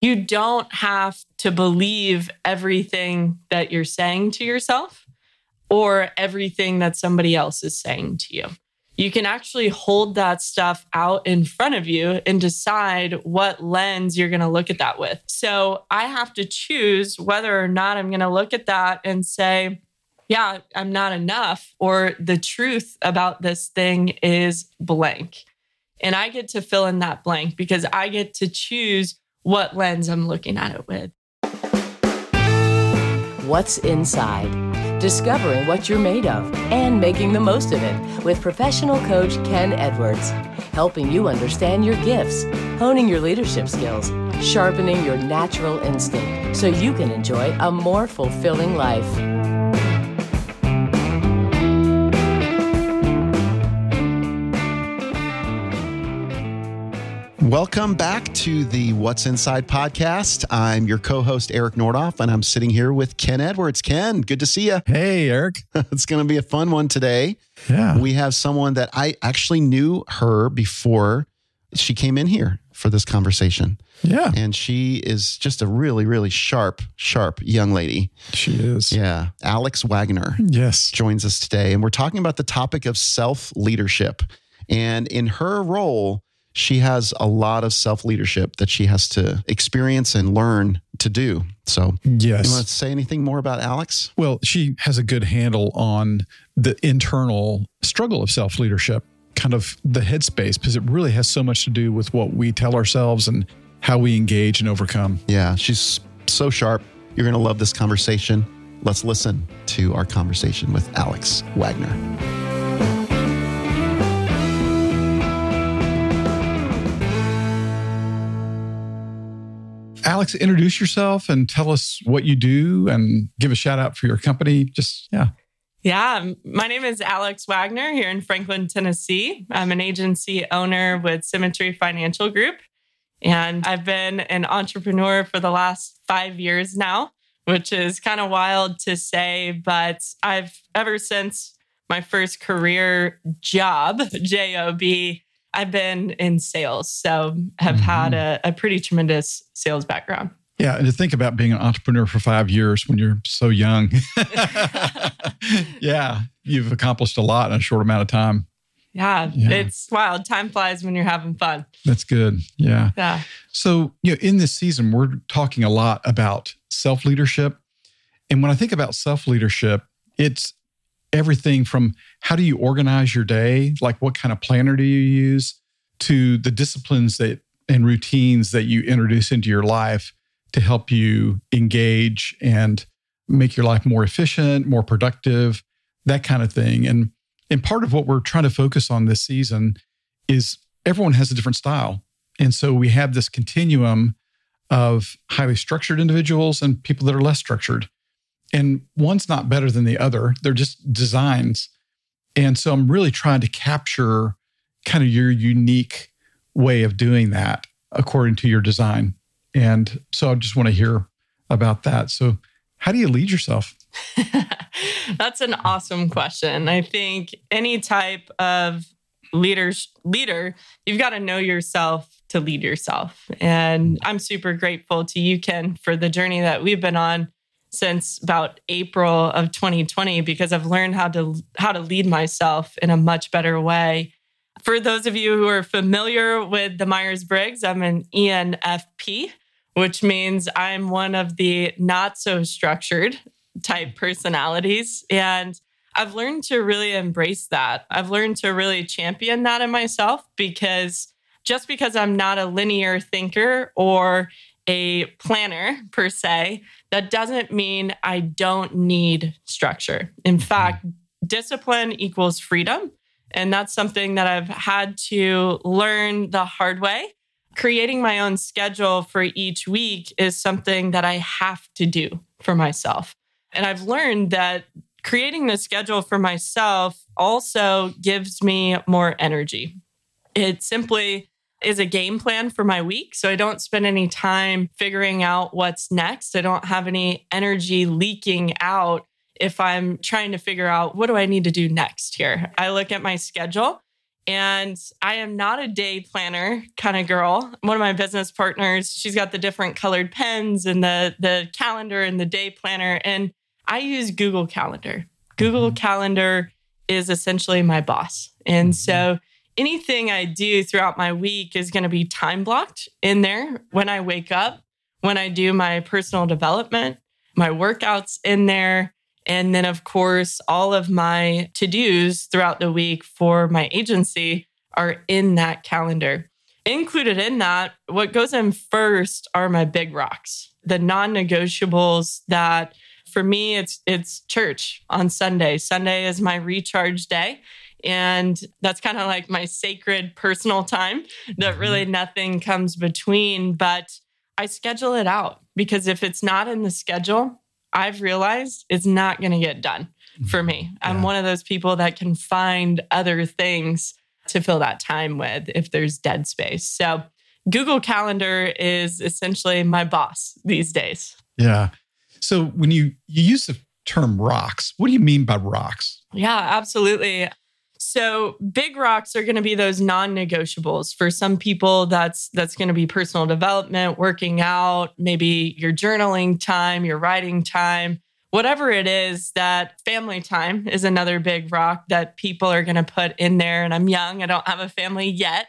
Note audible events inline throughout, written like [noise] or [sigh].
you don't have to believe everything that you're saying to yourself or everything that somebody else is saying to you. You can actually hold that stuff out in front of you and decide what lens you're going to look at that with. So I have to choose whether or not I'm going to look at that and say, yeah, I'm not enough, or the truth about this thing is blank. And I get to fill in that blank because I get to choose what lens I'm looking at it with. What's inside? Discovering what you're made of and making the most of it with professional coach Ken Edwards, helping you understand your gifts, honing your leadership skills, sharpening your natural instinct so you can enjoy a more fulfilling life. Welcome back to the What's Inside podcast. I'm your co host, Eric Nordoff, and I'm sitting here with Ken Edwards. Ken, good to see you. [laughs] Hey, Eric. it's going to be a fun one today. Yeah. We have someone that I actually knew her before she came in here for this conversation. Yeah. And she is just a really, really sharp, sharp young lady. She is. Yeah. Alex Wagner Yes. joins us today, and we're talking about the topic of self leadership. And in her role, she has a lot of self leadership that she has to experience and learn to do. So, Yes. you want to say anything more about Alex? Well, she has a good handle on the internal struggle of self leadership, kind of the headspace, because it really has so much to do with what we tell ourselves and how we engage and overcome. Yeah, she's so sharp. You're going to love this conversation. Let's listen to our conversation with Alex Wagner. Alex, introduce yourself and tell us what you do and give a shout out for your company. Just, yeah. Yeah, my name is Alex Wagner here in Franklin, Tennessee. I'm an agency owner with Symmetry Financial Group, and I've been an entrepreneur for the last five years now, which is kind of wild to say, but I've ever since my first career job, [laughs] JOB, I've been in sales. So have Mhm. had a, a pretty tremendous sales background. Yeah. And to think about being an entrepreneur for five years when you're so young. [laughs] [laughs] yeah. You've accomplished a lot in a short amount of time. Yeah, Yeah. it's wild. Time flies when you're having fun. That's good. Yeah. Yeah. So, you know, in this season, we're talking a lot about self leadership. And when I think about self leadership, it's everything from how do you organize your day, like what kind of planner do you use, to the disciplines that and routines that you introduce into your life to help you engage and make your life more efficient, more productive, that kind of thing. And and part of what we're trying to focus on this season is everyone has a different style. And so we have this continuum of highly structured individuals and people that are less structured. And one's not better than the other, they're just designs. And so I'm really trying to capture kind of your unique way of doing that according to your design. And so I just want to hear about that. So, how do you lead yourself? [laughs] That's an awesome question. I think any type of leaders leader, you've got to know yourself to lead yourself. And I'm super grateful to you, Ken, for the journey that we've been on since about April of 2020 because I've learned how to how to lead myself in a much better way. For those of you who are familiar with the Myers-Briggs, I'm an ENFP, which means I'm one of the not so structured type personalities. And I've learned to really embrace that. I've learned to really champion that in myself because just because I'm not a linear thinker or a planner per se, that doesn't mean I don't need structure. In mm-hmm. fact, discipline equals freedom. And that's something that I've had to learn the hard way. Creating my own schedule for each week is something that I have to do for myself. And I've learned that creating the schedule for myself also gives me more energy. It simply is a game plan for my week. So I don't spend any time figuring out what's next. I don't have any energy leaking out if I'm trying to figure out what do I need to do next here. I look at my schedule And I am not a day planner kind of girl. One of my business partners, she's got the different colored pens and the the calendar and the day planner. And I use Google Calendar. Google mm-hmm. Calendar is essentially my boss. And mm-hmm. so anything I do throughout my week is going to be time blocked in there when I wake up, when I do my personal development, my workouts in there. And then, of course, all of my to dos throughout the week for my agency are in that calendar. Included in that, what goes in first are my big rocks, the non negotiables that for me it's it's church on Sunday. Sunday is my recharge day and that's kind of like my sacred personal time that mm-hmm. really nothing comes between but I schedule it out because if it's not in the schedule, I've realized it's not going to get done for me. I'm yeah. one of those people that can find other things to fill that time with if there's dead space. So Google Calendar is essentially my boss these days. Yeah. So when you you use the term rocks, what do you mean by rocks? Yeah, absolutely. So big rocks are going to be those non-negotiables. For some people that's that's going to be personal development, working out, maybe your journaling time, your writing time, whatever it is that family time is another big rock that people are going to put in there and I'm young, I don't have a family yet,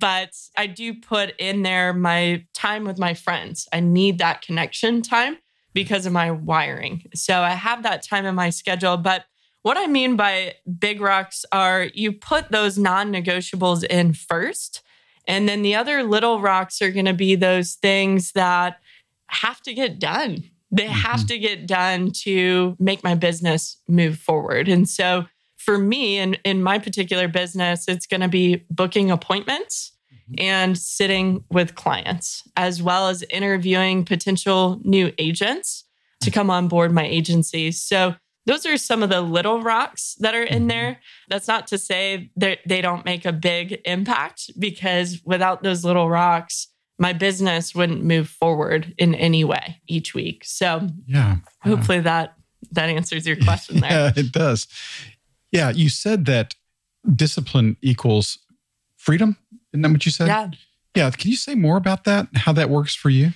but I do put in there my time with my friends. I need that connection time because of my wiring. So I have that time in my schedule, but what I mean by big rocks are you put those non negotiables in first, and then the other little rocks are going to be those things that have to get done. They mm-hmm. have to get done to make my business move forward. And so for me and in my particular business, it's going to be booking appointments mm-hmm. and sitting with clients, as well as interviewing potential new agents to come on board my agency. So those are some of the little rocks that are in mm-hmm. there. That's not to say that they don't make a big impact because without those little rocks, my business wouldn't move forward in any way each week. So yeah, hopefully that that answers your question there. [laughs] yeah, it does. Yeah, you said that discipline equals freedom. Isn't that what you said? Yeah. Yeah. Can you say more about that? How that works for you?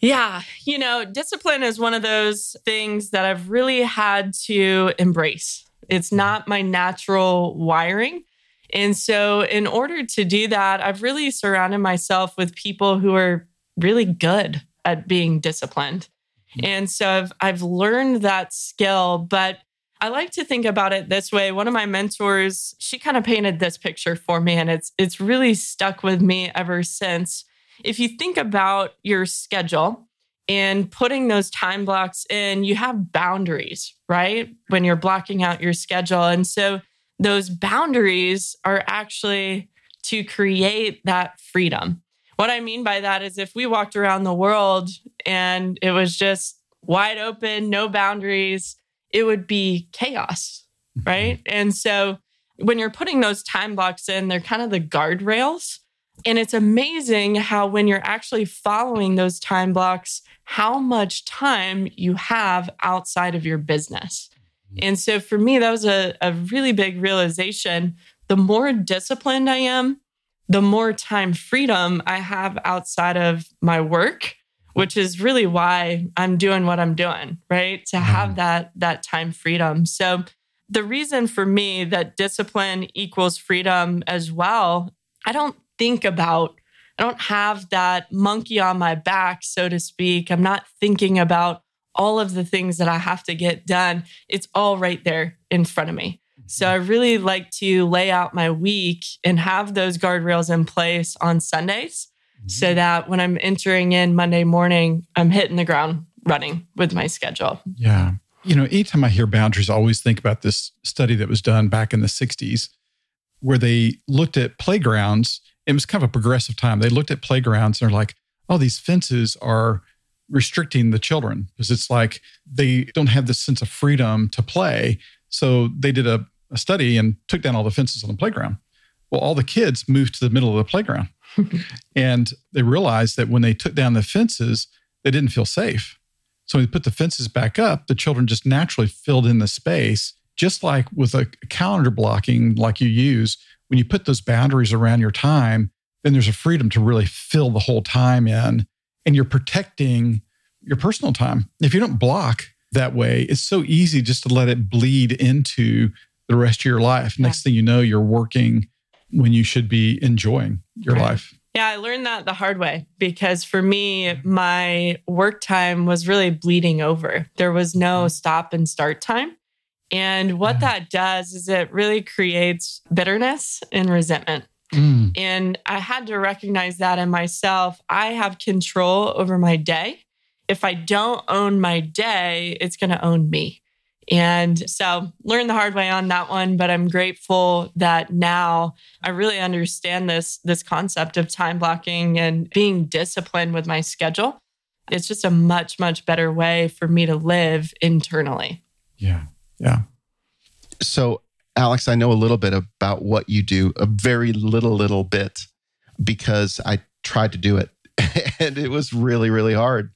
Yeah, you know, discipline is one of those things that I've really had to embrace. It's mm-hmm. not my natural wiring. And so, in order to do that, I've really surrounded myself with people who are really good at being disciplined. Mm-hmm. And so, I've, I've learned that skill, but I like to think about it this way. One of my mentors, she kind of painted this picture for me, and it's it's really stuck with me ever since if you think about your schedule and putting those time blocks in, you have boundaries, right? When you're blocking out your schedule. And so those boundaries are actually to create that freedom. What I mean by that is if we walked around the world and it was just wide open, no boundaries, it would be chaos, mm-hmm. right? And so when you're putting those time blocks in, they're kind of the guardrails and it's amazing how, when you're actually following those time blocks, how much time you have outside of your business. Mm-hmm. And so for me, that was a, a really big realization. The more disciplined I am, the more time freedom I have outside of my work, which is really why I'm doing what I'm doing, right? To have mm-hmm. that that time freedom. So the reason for me that discipline equals freedom as well, I don't think about, I don't have that monkey on my back, so to speak. I'm not thinking about all of the things that I have to get done. It's all right there in front of me. So I really like to lay out my week and have those guardrails in place on Sundays mm-hmm. so that when I'm entering in Monday morning, I'm hitting the ground running with my schedule. Yeah. You know, anytime I hear boundaries, I always think about this study that was done back in the 60s where they looked at playgrounds it was kind of a progressive time. They looked at playgrounds and they're like, oh, these fences are restricting the children because it's like they don't have this sense of freedom to play. So they did a, a study and took down all the fences on the playground. Well, all the kids moved to the middle of the playground. [laughs] and they realized that when they took down the fences, they didn't feel safe. So when they put the fences back up, the children just naturally filled in the space, just like with a calendar blocking like you use when you put those boundaries around your time, then there's a freedom to really fill the whole time in and you're protecting your personal time. If you don't block that way, it's so easy just to let it bleed into the rest of your life. Yeah. Next thing you know, you're working when you should be enjoying your right. life. Yeah, I learned that the hard way because for me, my work time was really bleeding over. There was no mm. stop and start time. And what mm. that does is it really creates bitterness and resentment. Mm. And I had to recognize that in myself. I have control over my day. If I don't own my day, it's going to own me. And so learned the hard way on that one, but I'm grateful that now I really understand this this concept of time blocking and being disciplined with my schedule. It's just a much much better way for me to live internally. Yeah. Yeah. So Alex, I know a little bit about what you do, a very little, little bit, because I tried to do it [laughs] and it was really, really hard.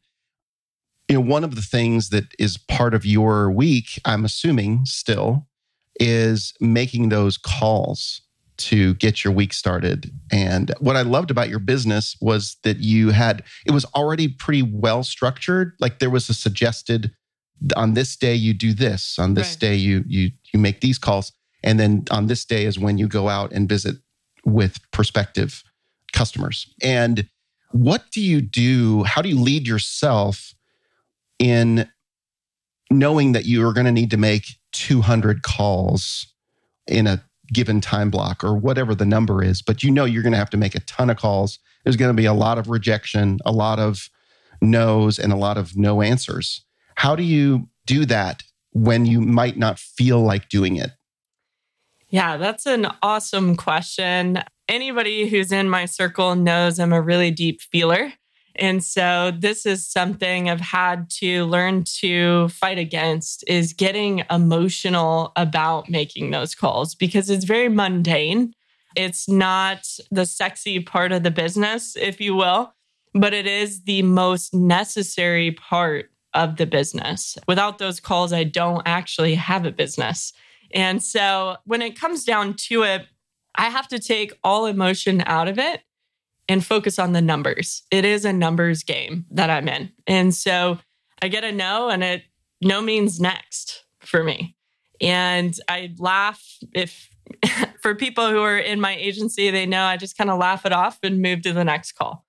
You know, one of the things that is part of your week, I'm assuming still, is making those calls to get your week started. And what I loved about your business was that you had, it was already pretty well structured. Like there was a suggested, on this day you do this, on this right. day you you you make these calls. And then on this day is when you go out and visit with prospective customers. And what do you do? How do you lead yourself in knowing that you are going to need to make 200 calls in a given time block or whatever the number is, but you know you're going to have to make a ton of calls. There's going to be a lot of rejection, a lot of no's, and a lot of no answers. How do you do that when you might not feel like doing it? Yeah, that's an awesome question. Anybody who's in my circle knows I'm a really deep feeler. And so this is something I've had to learn to fight against is getting emotional about making those calls because it's very mundane. It's not the sexy part of the business, if you will, but it is the most necessary part of the business. Without those calls, I don't actually have a business. And so when it comes down to it, I have to take all emotion out of it and focus on the numbers. It is a numbers game that I'm in. And so I get a no, and it no means next for me. And I laugh if [laughs] for people who are in my agency, they know I just kind of laugh it off and move to the next call.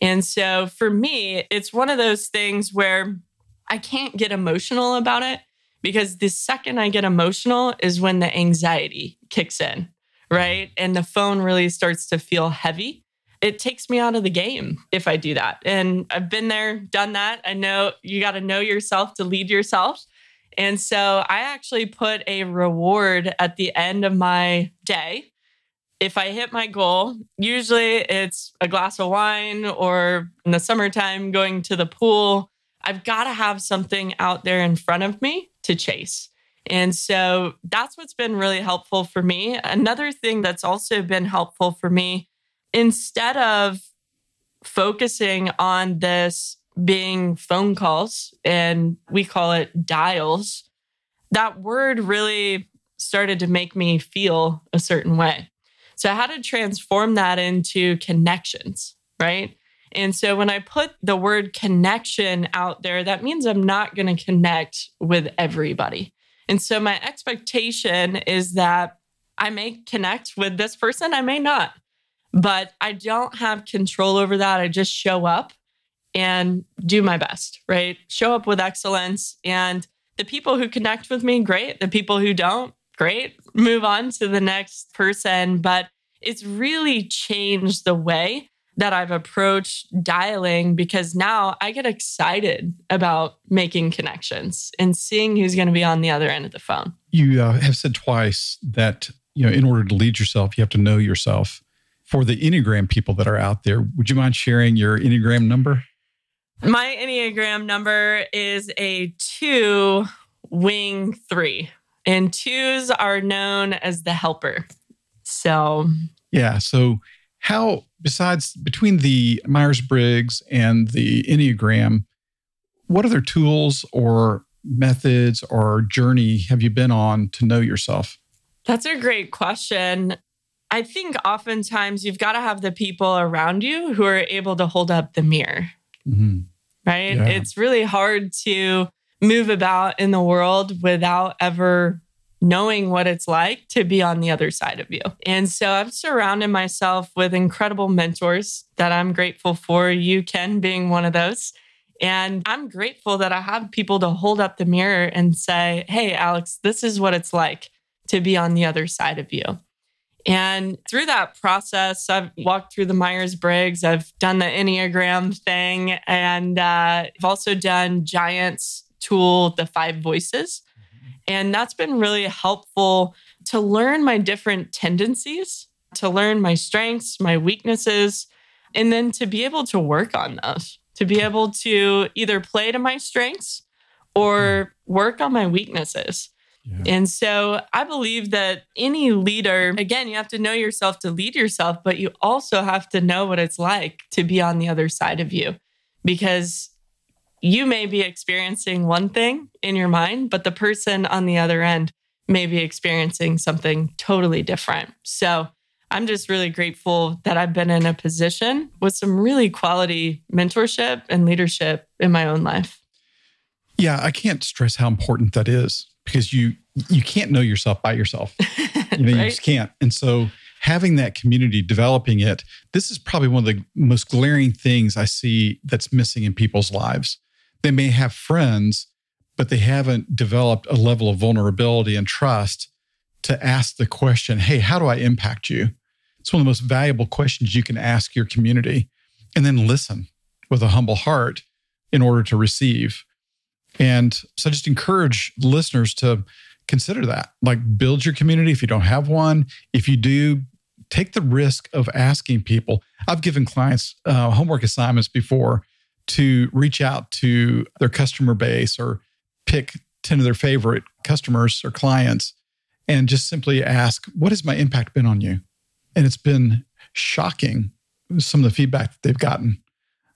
And so for me, it's one of those things where I can't get emotional about it because the second I get emotional is when the anxiety kicks in, right? And the phone really starts to feel heavy. It takes me out of the game if I do that. And I've been there, done that. I know you got to know yourself to lead yourself. And so I actually put a reward at the end of my day. If I hit my goal, usually it's a glass of wine or in the summertime going to the pool. I've got to have something out there in front of me to chase. And so that's what's been really helpful for me. Another thing that's also been helpful for me, instead of focusing on this being phone calls, and we call it dials, that word really started to make me feel a certain way. So I had to transform that into connections, right? And so when I put the word connection out there, that means I'm not going to connect with everybody. And so my expectation is that I may connect with this person, I may not, but I don't have control over that. I just show up and do my best, right? Show up with excellence. And the people who connect with me, great. The people who don't, great. Move on to the next person. But it's really changed the way that I've approached dialing because now I get excited about making connections and seeing who's going to be on the other end of the phone. You uh, have said twice that you know in order to lead yourself, you have to know yourself. For the Enneagram people that are out there, would you mind sharing your Enneagram number? My Enneagram number is a two wing three, and twos are known as the helper. So, yeah. So, how besides between the Myers Briggs and the Enneagram, what other tools or methods or journey have you been on to know yourself? That's a great question. I think oftentimes you've got to have the people around you who are able to hold up the mirror, Mm-hmm. right? Yeah. It's really hard to move about in the world without ever knowing what it's like to be on the other side of you. And so I've surrounded myself with incredible mentors that I'm grateful for, you, Ken, being one of those. And I'm grateful that I have people to hold up the mirror and say, hey, Alex, this is what it's like to be on the other side of you. And through that process, I've walked through the Myers Briggs, I've done the Enneagram thing, and uh, I've also done Giants tool, the five voices. And that's been really helpful to learn my different tendencies, to learn my strengths, my weaknesses, and then to be able to work on those, to be able to either play to my strengths or work on my weaknesses. Yeah. And so I believe that any leader, again, you have to know yourself to lead yourself, but you also have to know what it's like to be on the other side of you because you may be experiencing one thing in your mind, but the person on the other end may be experiencing something totally different. So I'm just really grateful that I've been in a position with some really quality mentorship and leadership in my own life. Yeah, I can't stress how important that is because you you can't know yourself by yourself. [laughs] You know, you just can't. And so having that community, developing it, this is probably one of the most glaring things I see that's missing in people's lives. They may have friends, but they haven't developed a level of vulnerability and trust to ask the question, hey, how do I impact you? It's one of the most valuable questions you can ask your community. And then listen with a humble heart in order to receive. And so I just encourage listeners to consider that. Like build your community if you don't have one. If you do, take the risk of asking people. I've given clients uh, homework assignments before to reach out to their customer base or pick 10 of their favorite customers or clients and just simply ask, What has my impact been on you? And it's been shocking some of the feedback that they've gotten.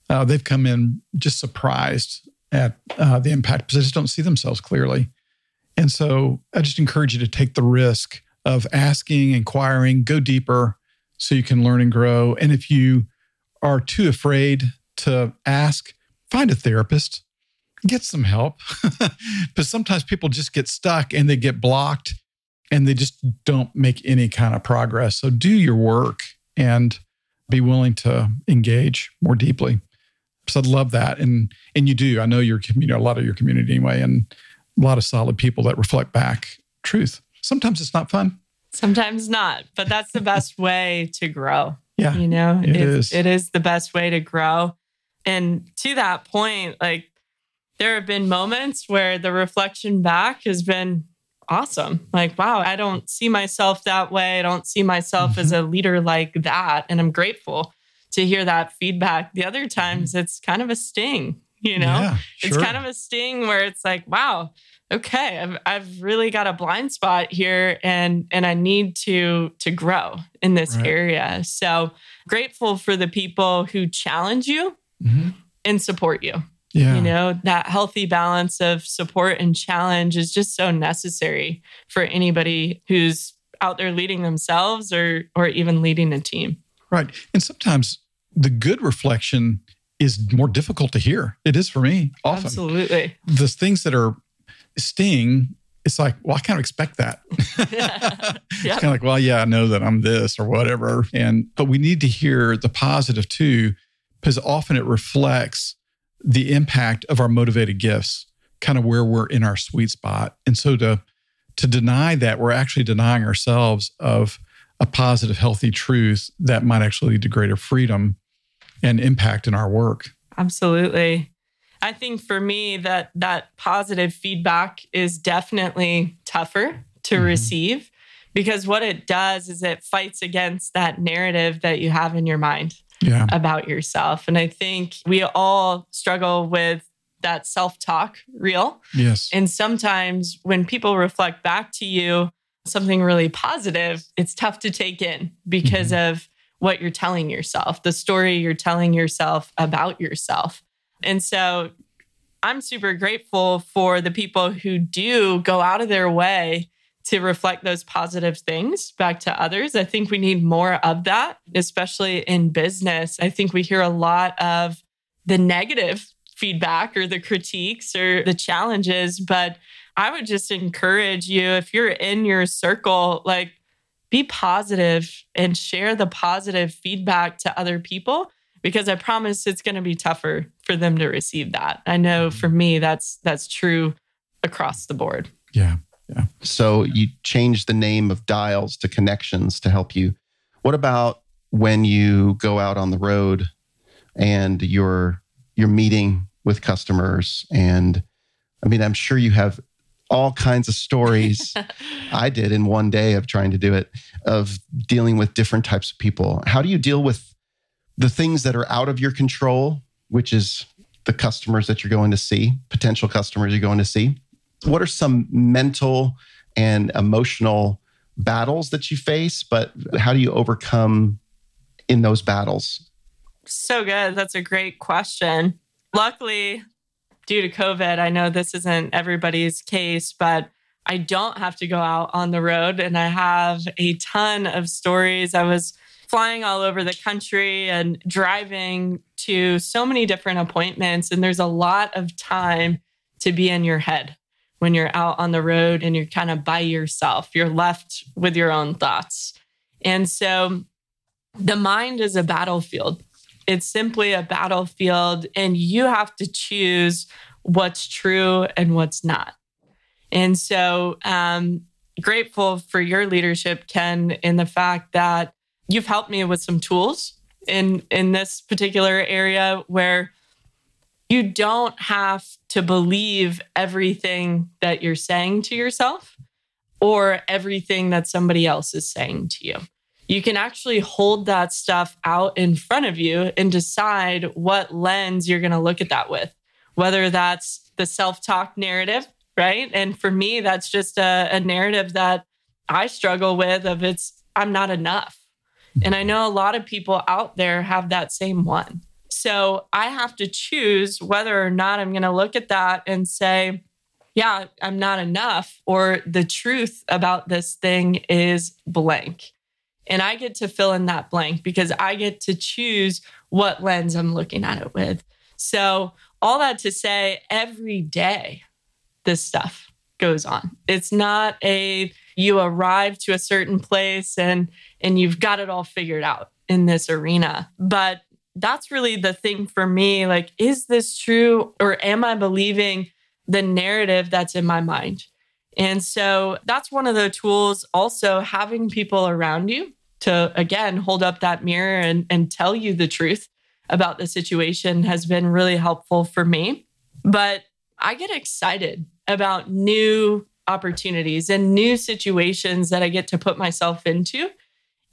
Uh, they've come in just surprised at uh, the impact because they just don't see themselves clearly. And so I just encourage you to take the risk of asking, inquiring, go deeper so you can learn and grow. And if you are too afraid to ask, find a therapist, get some help. [laughs] but sometimes people just get stuck and they get blocked and they just don't make any kind of progress. So do your work and be willing to engage more deeply. So I'd love that. And and you do. I know your community, a lot of your community anyway, and a lot of solid people that reflect back truth. Sometimes it's not fun. Sometimes not, but that's the best way to grow. Yeah. You know, it is. It is the best way to grow. And to that point, like there have been moments where the reflection back has been awesome. Like, wow, I don't see myself that way. I don't see myself as mm-hmm. a leader like that. And I'm grateful to hear that feedback. The other times mm-hmm. it's kind of a sting, you know? Yeah, It's kind of a sting where it's like, wow, okay, I've, I've really got a blind spot here and and I need to to grow in this Right. area. So grateful for the people who challenge you Mhm. and support you. Yeah. You know, that healthy balance of support and challenge is just so necessary for anybody who's out there leading themselves or or even leading a team. Right. And sometimes the good reflection is more difficult to hear. It is for me often. Absolutely. The things that are sting, it's like, well, I kind of expect that. [laughs] It's kind of like, well, yeah, I know that I'm this or whatever. And but we need to hear the positive too, because often it reflects the impact of our motivated gifts, kind of where we're in our sweet spot. And so to to deny that, we're actually denying ourselves of a positive, healthy truth that might actually lead to greater freedom and impact in our work. Absolutely. I think for me that that positive feedback is definitely tougher to Mhm. receive because what it does is it fights against that narrative that you have in your mind Yeah. about yourself. And I think we all struggle with that self-talk real. Yes. And sometimes when people reflect back to you something really positive, it's tough to take in because mm-hmm. of what you're telling yourself, the story you're telling yourself about yourself. And so I'm super grateful for the people who do go out of their way to reflect those positive things back to others. I think we need more of that, especially in business. I think we hear a lot of the negative feedback or the critiques or the challenges, but I would just encourage you if you're in your circle, like be positive and share the positive feedback to other people because I promise it's going to be tougher for them to receive that. I know mm-hmm. for me that's that's true across the board. Yeah. Yeah. So you change the name of dials to connections to help you. What about when you go out on the road and you're you're meeting with customers and I mean I'm sure you have all kinds of stories. [laughs] I did in one day of trying to do it of dealing with different types of people. How do you deal with the things that are out of your control, which is the customers that you're going to see, potential customers you're going to see? What are some mental and emotional battles that you face, but how do you overcome in those battles? So good. That's a great question. Luckily, due to COVID, I know this isn't everybody's case, but I don't have to go out on the road and I have a ton of stories. I was flying all over the country and driving to so many different appointments, and there's a lot of time to be in your head when you're out on the road and you're kind of by yourself. You're left with your own thoughts. And so the mind is a battlefield. It's simply a battlefield, and you have to choose what's true and what's not. And so, um, grateful for your leadership, Ken, in the fact that you've helped me with some tools in in this particular area where you don't have to believe everything that you're saying to yourself or everything that somebody else is saying to you. You can actually hold that stuff out in front of you and decide what lens you're going to look at that with, whether that's the self talk narrative, right? And for me, that's just a, a narrative that I struggle with of it's, I'm not enough. And I know a lot of people out there have that same one. So I have to choose whether or not I'm going to look at that and say, yeah, I'm not enough, or the truth about this thing is blank. And I get to fill in that blank because I get to choose what lens I'm looking at it with. So, all that to say, every day, this stuff goes on. It's not a you arrive to a certain place and and you've got it all figured out in this arena. But that's really the thing for me. Like, is this true or am I believing the narrative that's in my mind? And so that's one of the tools, also having people around you to, again, hold up that mirror and, and tell you the truth about the situation has been really helpful for me. But I get excited about new opportunities and new situations that I get to put myself into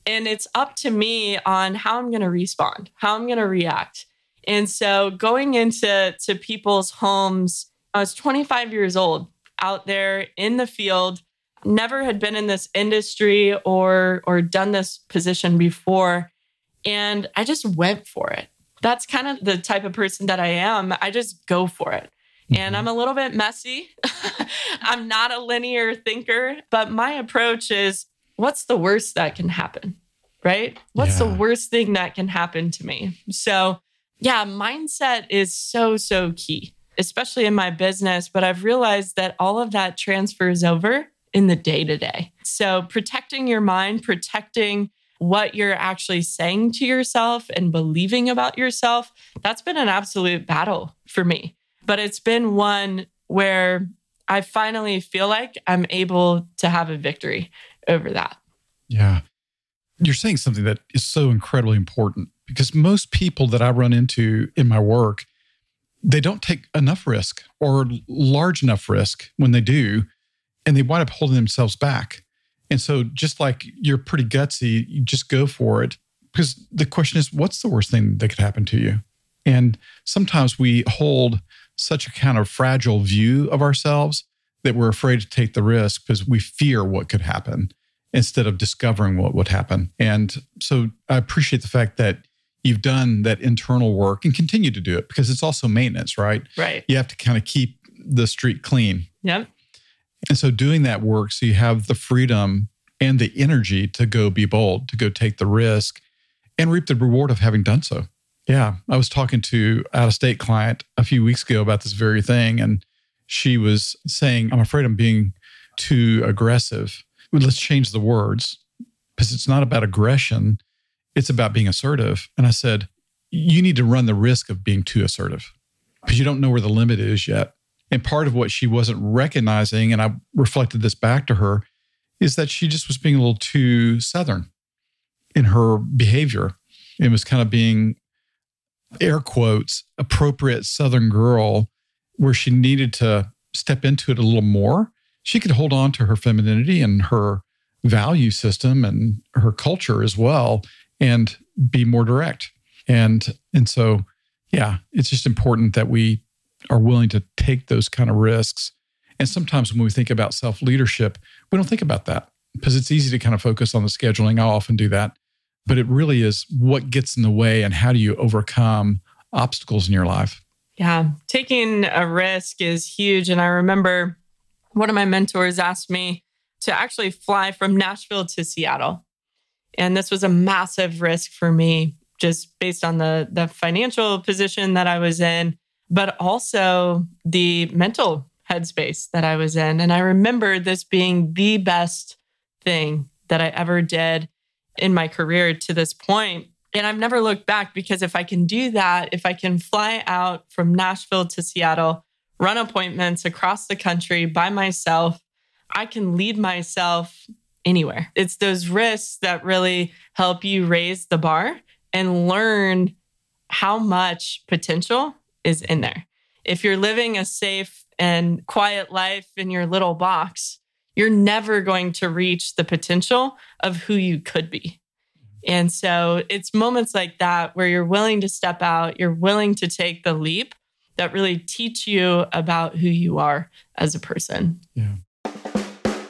and it's up to me on how I'm going to respond, how I'm going to react. And so going into to people's homes, I was 25 years old out there in the field, never had been in this industry or or done this position before, and I just went for it. That's kind of the type of person that I am. I just go for it. And mm-hmm. I'm a little bit messy. [laughs] I'm not a linear thinker, but my approach is what's the worst that can happen? Right? What's yeah. the worst thing that can happen to me? So, yeah, mindset is so, so key, especially in my business. But I've realized that all of that transfers over in the day to day. So, protecting your mind, protecting what you're actually saying to yourself and believing about yourself, that's been an absolute battle for me. But it's been one where I finally feel like I'm able to have a victory over that. Yeah. You're saying something that is so incredibly important because most people that I run into in my work, they don't take enough risk or large enough risk when they do, and they wind up holding themselves back. And so, just like you're pretty gutsy, you just go for it. Because the question is, what's the worst thing that could happen to you? And sometimes we hold such a kind of fragile view of ourselves that we're afraid to take the risk because we fear what could happen instead of discovering what would happen. And so I appreciate the fact that you've done that internal work and continue to do it because it's also maintenance, right? Right. You have to kind of keep the street clean. Yep. And so doing that work so you have the freedom and the energy to go be bold, to go take the risk and reap the reward of having done so. Yeah, I was talking to out of state client a few weeks ago about this very thing and she was saying, "I'm afraid I'm being too aggressive." Let's change the words because it's not about aggression, it's about being assertive. And I said, "You need to run the risk of being too assertive because you don't know where the limit is yet." And part of what she wasn't recognizing, and I reflected this back to her, is that she just was being a little too Southern in her behavior. It was kind of being, air quotes, appropriate Southern girl, where she needed to step into it a little more. She could hold on to her femininity and her value system and her culture as well and be more direct. And and so yeah, it's just important that we are willing to take those kind of risks. And sometimes when we think about self leadership, we don't think about that because it's easy to kind of focus on the scheduling. I'll often do that. But it really is what gets in the way and how do you overcome obstacles in your life? Yeah, taking a risk is huge. And I remember one of my mentors asked me to actually fly from Nashville to Seattle. And this was a massive risk for me, just based on the, the financial position that I was in but also the mental headspace that I was in. And I remember this being the best thing that I ever did in my career to this point. And I've never looked back because if I can do that, if I can fly out from Nashville to Seattle, run appointments across the country by myself, I can lead myself anywhere. It's those risks that really help you raise the bar and learn how much potential is in there. If you're living a safe and quiet life in your little box, you're never going to reach the potential of who you could be. And so it's moments like that where you're willing to step out, you're willing to take the leap that really teach you about who you are as a person. Yeah.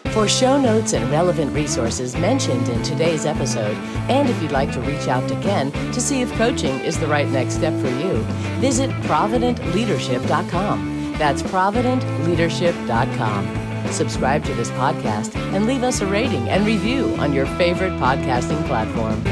For show notes and relevant resources mentioned in today's episode, and if you'd like to reach out to Ken to see if coaching is the right next step for you, visit providentleadership.com. That's providentleadership.com. Subscribe to this podcast and leave us a rating and review on your favorite podcasting platform.